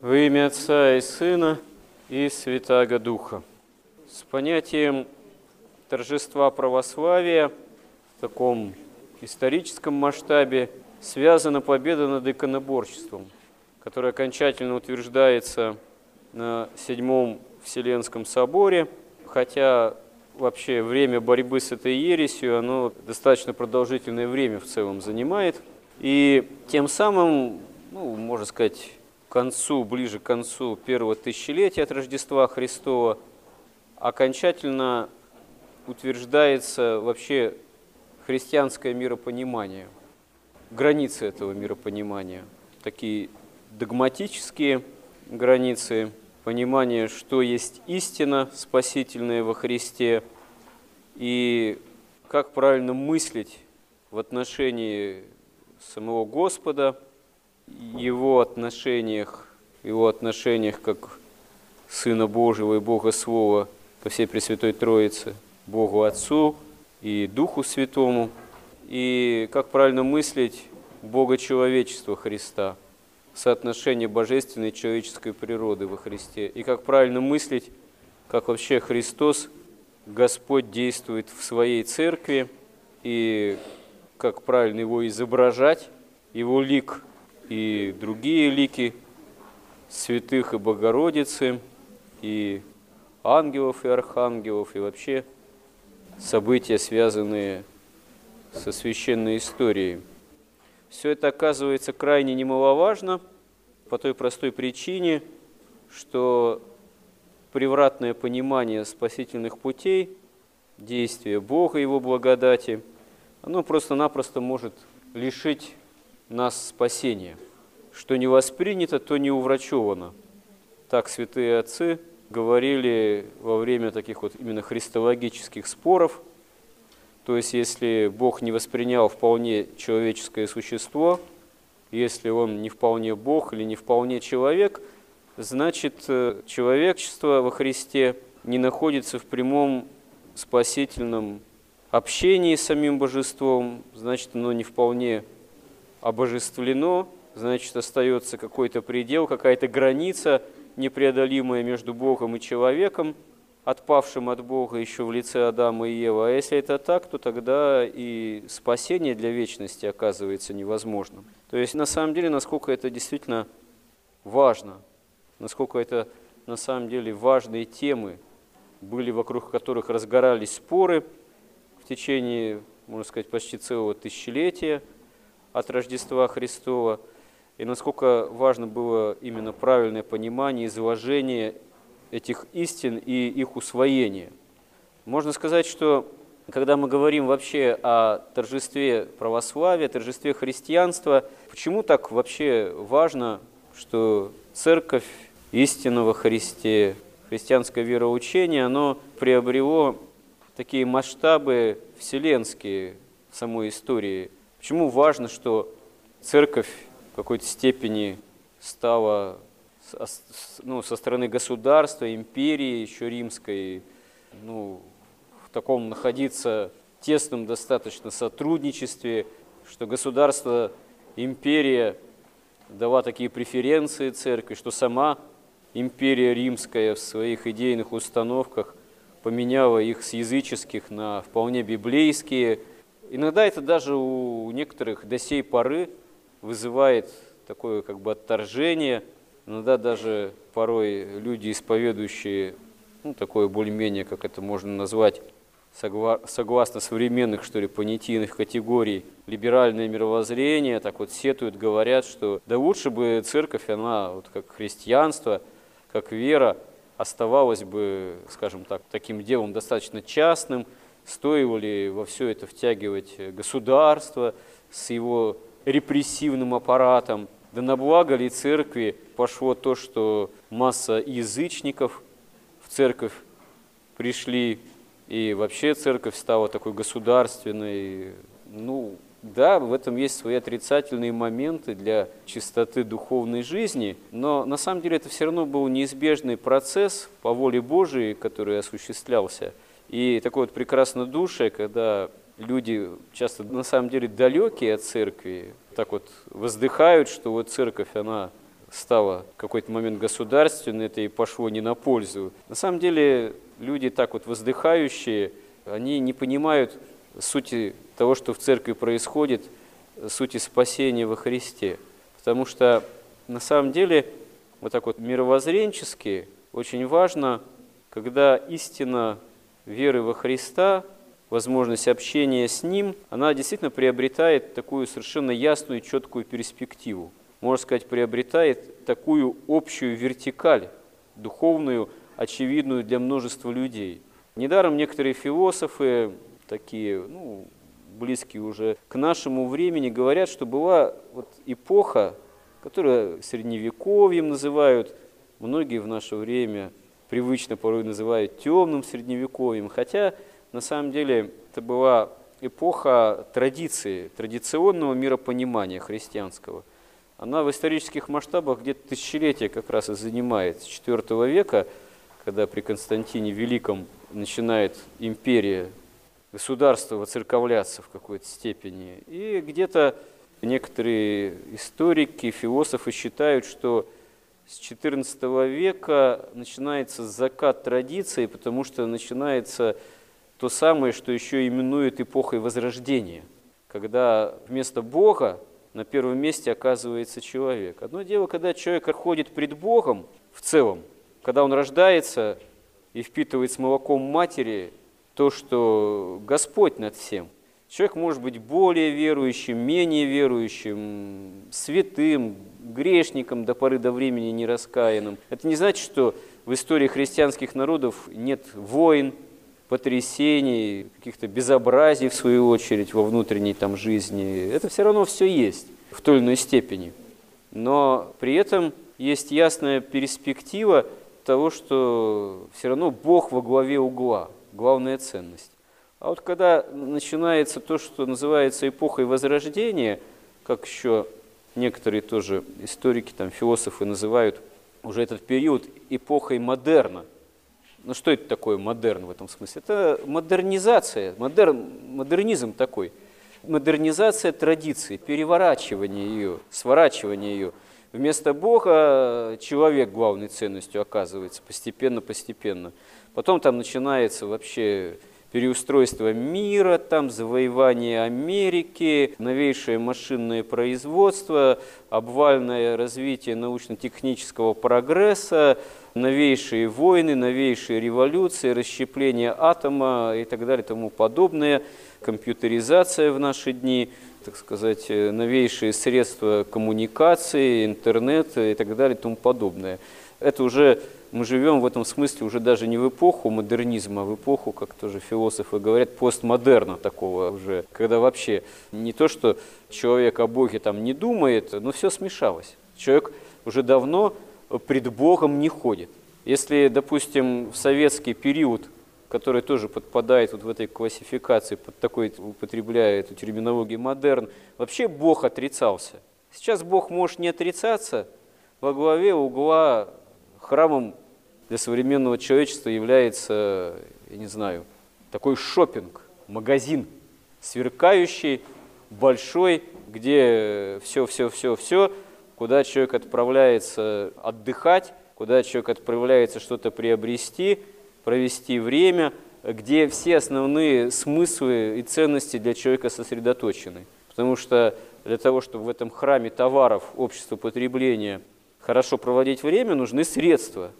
Во имя Отца и Сына и Святаго Духа. С понятием торжества православия в таком историческом масштабе связана победа над иконоборчеством, которая окончательно утверждается на Седьмом Вселенском соборе, хотя вообще время борьбы с этой ересью, оно достаточно продолжительное время в целом занимает. И тем самым, ну, можно сказать, концу, ближе к концу первого тысячелетия от Рождества Христова, окончательно утверждается вообще христианское миропонимание, границы этого миропонимания, такие догматические границы, понимание, что есть истина спасительная во Христе, и как правильно мыслить в отношении самого Господа, его отношениях, его отношениях как Сына Божьего и Бога Слова ко всей Пресвятой Троице, Богу Отцу и Духу Святому, и как правильно мыслить Бога человечества Христа, соотношение божественной и человеческой природы во Христе, и как правильно мыслить, как вообще Христос, Господь действует в своей церкви, и как правильно его изображать, его лик и другие лики святых и Богородицы, и ангелов и архангелов, и вообще события, связанные со священной историей. Все это оказывается крайне немаловажно по той простой причине, что превратное понимание спасительных путей, действия Бога Его благодати, оно просто-напросто может лишить нас спасения. Что не воспринято, то не уврачевано. Так святые отцы говорили во время таких вот именно христологических споров. То есть, если Бог не воспринял вполне человеческое существо, если он не вполне Бог или не вполне человек, значит, э, человечество во Христе не находится в прямом спасительном общении с самим божеством, значит, оно не вполне обожествлено, значит, остается какой-то предел, какая-то граница непреодолимая между Богом и человеком, отпавшим от Бога еще в лице Адама и Евы. А если это так, то тогда и спасение для вечности оказывается невозможным. То есть, на самом деле, насколько это действительно важно, насколько это на самом деле важные темы были, вокруг которых разгорались споры в течение, можно сказать, почти целого тысячелетия – от Рождества Христова, и насколько важно было именно правильное понимание, изложение этих истин и их усвоение. Можно сказать, что когда мы говорим вообще о торжестве православия, торжестве христианства, почему так вообще важно, что церковь истинного Христе, христианское вероучение, оно приобрело такие масштабы вселенские в самой истории – Почему важно, что церковь в какой-то степени стала ну, со стороны государства, империи еще римской, ну, в таком находиться тесном достаточно сотрудничестве, что государство, империя дала такие преференции церкви, что сама империя римская в своих идейных установках поменяла их с языческих на вполне библейские – Иногда это даже у некоторых до сей поры вызывает такое как бы отторжение. Иногда даже порой люди, исповедующие ну, такое более-менее, как это можно назвать, согласно современных, что ли, понятийных категорий, либеральное мировоззрение, так вот сетуют, говорят, что да лучше бы церковь, она вот как христианство, как вера, оставалась бы, скажем так, таким делом достаточно частным, стоило ли во все это втягивать государство с его репрессивным аппаратом, да на благо ли церкви пошло то, что масса язычников в церковь пришли, и вообще церковь стала такой государственной. Ну, да, в этом есть свои отрицательные моменты для чистоты духовной жизни, но на самом деле это все равно был неизбежный процесс по воле Божией, который осуществлялся – и такое вот прекрасное душе, когда люди часто на самом деле далекие от церкви, так вот воздыхают, что вот церковь, она стало в какой-то момент государственной, это и пошло не на пользу. На самом деле люди так вот воздыхающие, они не понимают сути того, что в церкви происходит, сути спасения во Христе. Потому что на самом деле вот так вот мировоззренчески очень важно, когда истина веры во Христа, возможность общения с Ним, она действительно приобретает такую совершенно ясную, четкую перспективу. Можно сказать, приобретает такую общую вертикаль, духовную, очевидную для множества людей. Недаром некоторые философы, такие, ну, близкие уже к нашему времени, говорят, что была вот эпоха, которую средневековьем называют, многие в наше время привычно порой называют темным средневековьем, хотя на самом деле это была эпоха традиции, традиционного миропонимания христианского. Она в исторических масштабах где-то тысячелетия как раз и занимает, с IV века, когда при Константине Великом начинает империя, государство воцерковляться в какой-то степени. И где-то некоторые историки, философы считают, что с XIV века начинается закат традиции, потому что начинается то самое, что еще именуют эпохой Возрождения, когда вместо Бога на первом месте оказывается человек. Одно дело, когда человек ходит пред Богом в целом, когда он рождается и впитывает с молоком матери то, что Господь над всем – Человек может быть более верующим, менее верующим, святым, грешником до поры до времени нераскаянным. Это не значит, что в истории христианских народов нет войн, потрясений, каких-то безобразий, в свою очередь, во внутренней там жизни. Это все равно все есть в той или иной степени. Но при этом есть ясная перспектива того, что все равно Бог во главе угла, главная ценность. А вот когда начинается то, что называется эпохой Возрождения, как еще некоторые тоже историки, там, философы называют уже этот период эпохой модерна. Ну что это такое модерн в этом смысле? Это модернизация, модерн, модернизм такой. Модернизация традиции, переворачивание ее, сворачивание ее. Вместо Бога человек главной ценностью оказывается постепенно-постепенно. Потом там начинается вообще переустройство мира, там завоевание Америки, новейшее машинное производство, обвальное развитие научно-технического прогресса, новейшие войны, новейшие революции, расщепление атома и так далее тому подобное, компьютеризация в наши дни, так сказать, новейшие средства коммуникации, интернет и так далее тому подобное. Это уже мы живем в этом смысле уже даже не в эпоху модернизма, а в эпоху, как тоже философы говорят, постмодерна такого уже, когда вообще не то, что человек о Боге там не думает, но все смешалось. Человек уже давно пред Богом не ходит. Если, допустим, в советский период, который тоже подпадает вот в этой классификации, под такой, употребляя эту терминологию модерн, вообще Бог отрицался. Сейчас Бог может не отрицаться, во главе угла храмом для современного человечества является, я не знаю, такой шопинг, магазин, сверкающий, большой, где все-все-все-все, куда человек отправляется отдыхать, куда человек отправляется что-то приобрести, провести время, где все основные смыслы и ценности для человека сосредоточены. Потому что для того, чтобы в этом храме товаров общества потребления – хорошо проводить время, нужны средства,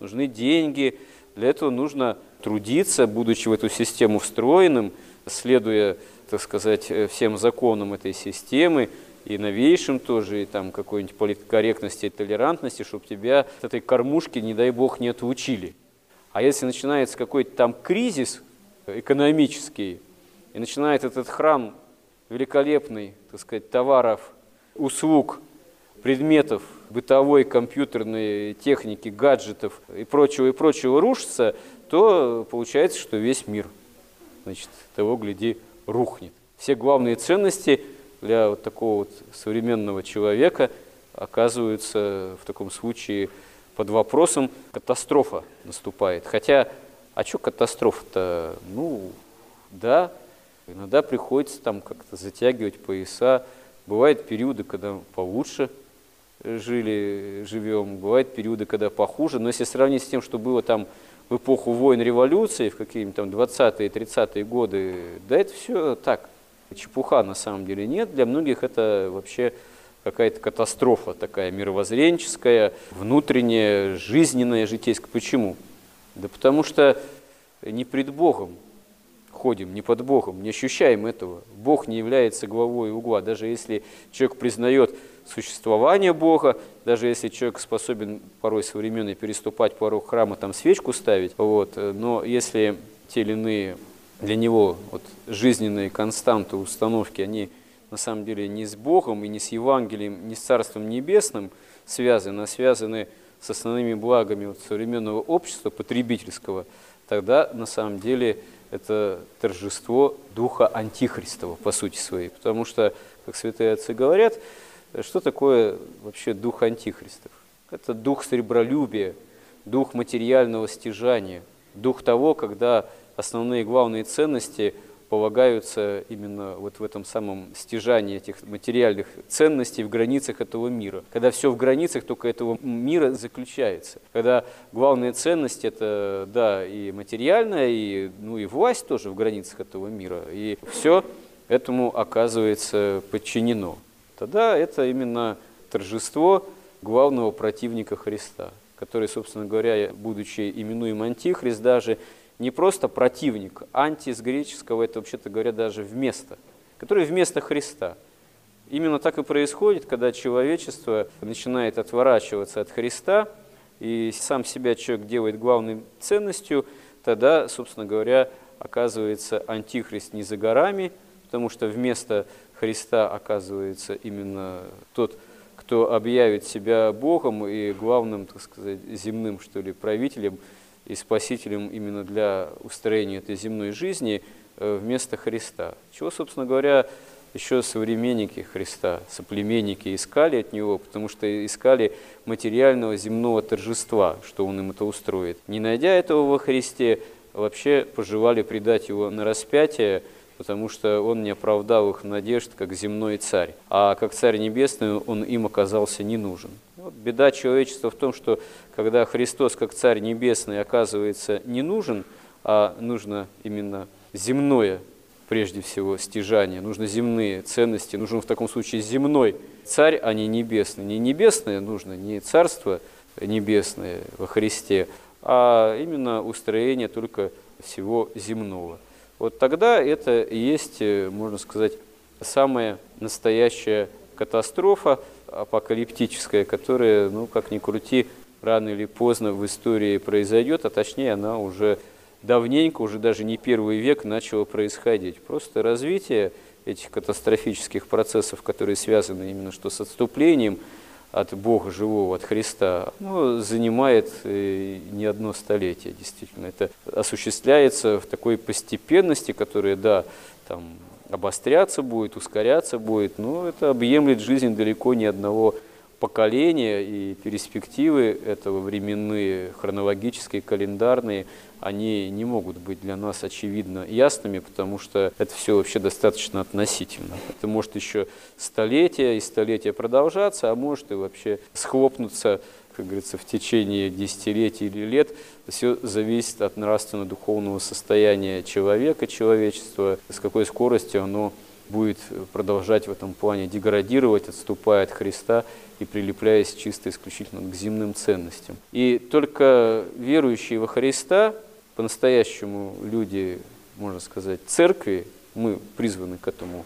нужны деньги. Для этого нужно трудиться, будучи в эту систему встроенным, следуя, так сказать, э, всем законам этой системы, и новейшим тоже, и там какой-нибудь политкорректности и толерантности, чтобы тебя от этой кормушки, не дай бог, не отучили. А если начинается какой-то там кризис экономический, и начинает этот храм великолепный, так сказать, товаров, услуг, предметов бытовой, компьютерной техники, гаджетов и прочего, и прочего рушится, то получается, что весь мир, значит, того, гляди, рухнет. Все главные ценности для вот такого вот современного человека оказываются в таком случае под вопросом, катастрофа наступает. Хотя, а что катастрофа-то? Ну, да, иногда приходится там как-то затягивать пояса. Бывают периоды, когда получше – жили, живем, бывают периоды, когда похуже, но если сравнить с тем, что было там в эпоху войн революции, в какие-нибудь там 20-е, 30-е годы, да это все так, чепуха на самом деле нет. Для многих это вообще какая-то катастрофа такая мировоззренческая, внутренняя, жизненная, житейская. Почему? Да потому что не пред Богом ходим, не под Богом, не ощущаем этого. Бог не является главой угла. Даже если человек признает существование Бога, даже если человек способен порой современный переступать порог храма, там свечку ставить, вот, но если те или иные для него вот, жизненные константы, установки, они на самом деле не с Богом и не с Евангелием, не с Царством Небесным связаны, а связаны с основными благами вот, современного общества, потребительского, тогда на самом деле это торжество духа антихристова по сути своей. Потому что, как святые отцы говорят, что такое вообще дух антихристов? Это дух сребролюбия, дух материального стяжания, дух того, когда основные главные ценности полагаются именно вот в этом самом стяжании этих материальных ценностей в границах этого мира. Когда все в границах только этого мира заключается. Когда главные ценности это, да, и материальная, и, ну, и власть тоже в границах этого мира. И все этому оказывается подчинено. Тогда это именно торжество главного противника Христа, который, собственно говоря, будучи именуем Антихрист даже, не просто противник, анти с греческого, это вообще-то говоря даже вместо, который вместо Христа. Именно так и происходит, когда человечество начинает отворачиваться от Христа, и сам себя человек делает главной ценностью, тогда, собственно говоря, оказывается антихрист не за горами, потому что вместо Христа оказывается именно тот, кто объявит себя Богом и главным, так сказать, земным, что ли, правителем – и спасителем именно для устроения этой земной жизни э, вместо Христа. Чего, собственно говоря, еще современники Христа, соплеменники искали от Него, потому что искали материального земного торжества, что Он им это устроит. Не найдя этого во Христе, вообще пожелали предать Его на распятие, потому что Он не оправдал их надежд как земной царь. А как царь небесный Он им оказался не нужен. Вот беда человечества в том, что когда Христос как Царь Небесный оказывается не нужен, а нужно именно земное, прежде всего, стяжание, нужно земные ценности, нужен в таком случае земной царь, а не небесный. Не небесное нужно, не царство небесное во Христе, а именно устроение только всего земного. Вот тогда это и есть, можно сказать, самая настоящая катастрофа апокалиптическая, которая, ну, как ни крути, рано или поздно в истории произойдет, а точнее она уже давненько, уже даже не первый век начала происходить. Просто развитие этих катастрофических процессов, которые связаны именно что с отступлением от Бога живого, от Христа, ну, занимает э, не одно столетие, действительно. Это осуществляется в такой постепенности, которая, да, там, обостряться будет, ускоряться будет, но это объемлет жизнь далеко не одного поколения и перспективы этого временные, хронологические, календарные, они не могут быть для нас очевидно ясными, потому что это все вообще достаточно относительно. Это может еще столетия и столетия продолжаться, а может и вообще схлопнуться, как говорится, в течение десятилетий или лет. Все зависит от нравственно-духовного состояния человека, человечества, с какой скоростью оно будет продолжать в этом плане деградировать, отступая от Христа и прилепляясь чисто исключительно к земным ценностям. И только верующие во Христа, по-настоящему люди, можно сказать, церкви, мы призваны к этому,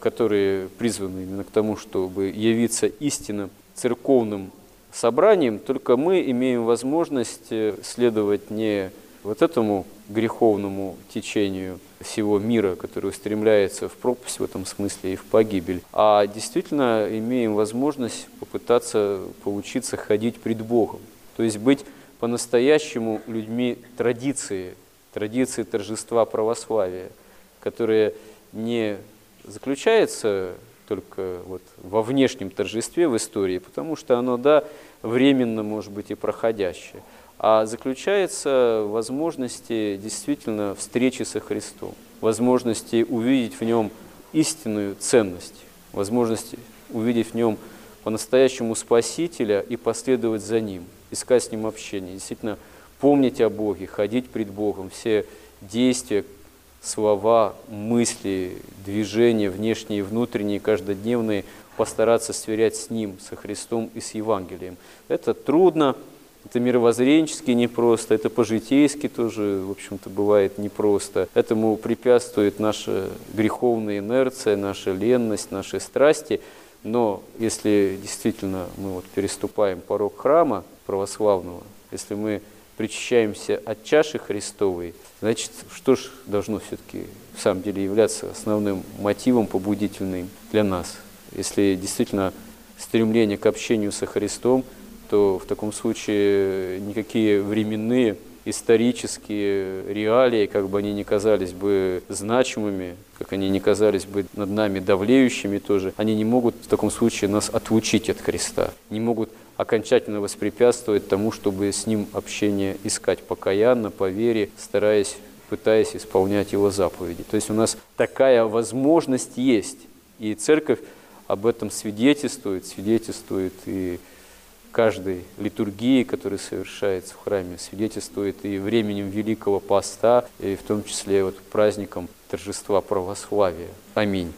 которые призваны именно к тому, чтобы явиться истинным церковным собранием, только мы имеем возможность следовать не вот этому греховному течению всего мира, который устремляется в пропасть в этом смысле и в погибель, а действительно имеем возможность попытаться поучиться ходить пред Богом, то есть быть по-настоящему людьми традиции, традиции торжества православия, которые не заключается только вот во внешнем торжестве в истории, потому что оно, да, временно, может быть, и проходящее, а заключается в возможности действительно встречи со Христом, возможности увидеть в нем истинную ценность, возможности увидеть в нем по-настоящему Спасителя и последовать за Ним, искать с Ним общение. Действительно, помнить о Боге, ходить пред Богом, все действия, слова, мысли, движения, внешние и внутренние, каждодневные, постараться сверять с Ним, со Христом и с Евангелием. Это трудно, это мировоззренчески непросто, это по-житейски тоже, в общем-то, бывает непросто. Этому препятствует наша греховная инерция, наша ленность, наши страсти. Но если действительно мы вот переступаем порог храма православного, если мы причащаемся от чаши Христовой, значит, что ж должно все-таки в самом деле являться основным мотивом побудительным для нас? Если действительно стремление к общению со Христом, то в таком случае никакие временные исторические реалии, как бы они ни казались бы значимыми, как они ни казались бы над нами давлеющими тоже, они не могут в таком случае нас отлучить от Христа, не могут окончательно воспрепятствовать тому, чтобы с Ним общение искать покаянно, по вере, стараясь, пытаясь исполнять Его заповеди. То есть у нас такая возможность есть, и Церковь об этом свидетельствует, свидетельствует и каждой литургии, которая совершается в храме, свидетельствует и временем Великого Поста, и в том числе вот праздником торжества православия. Аминь.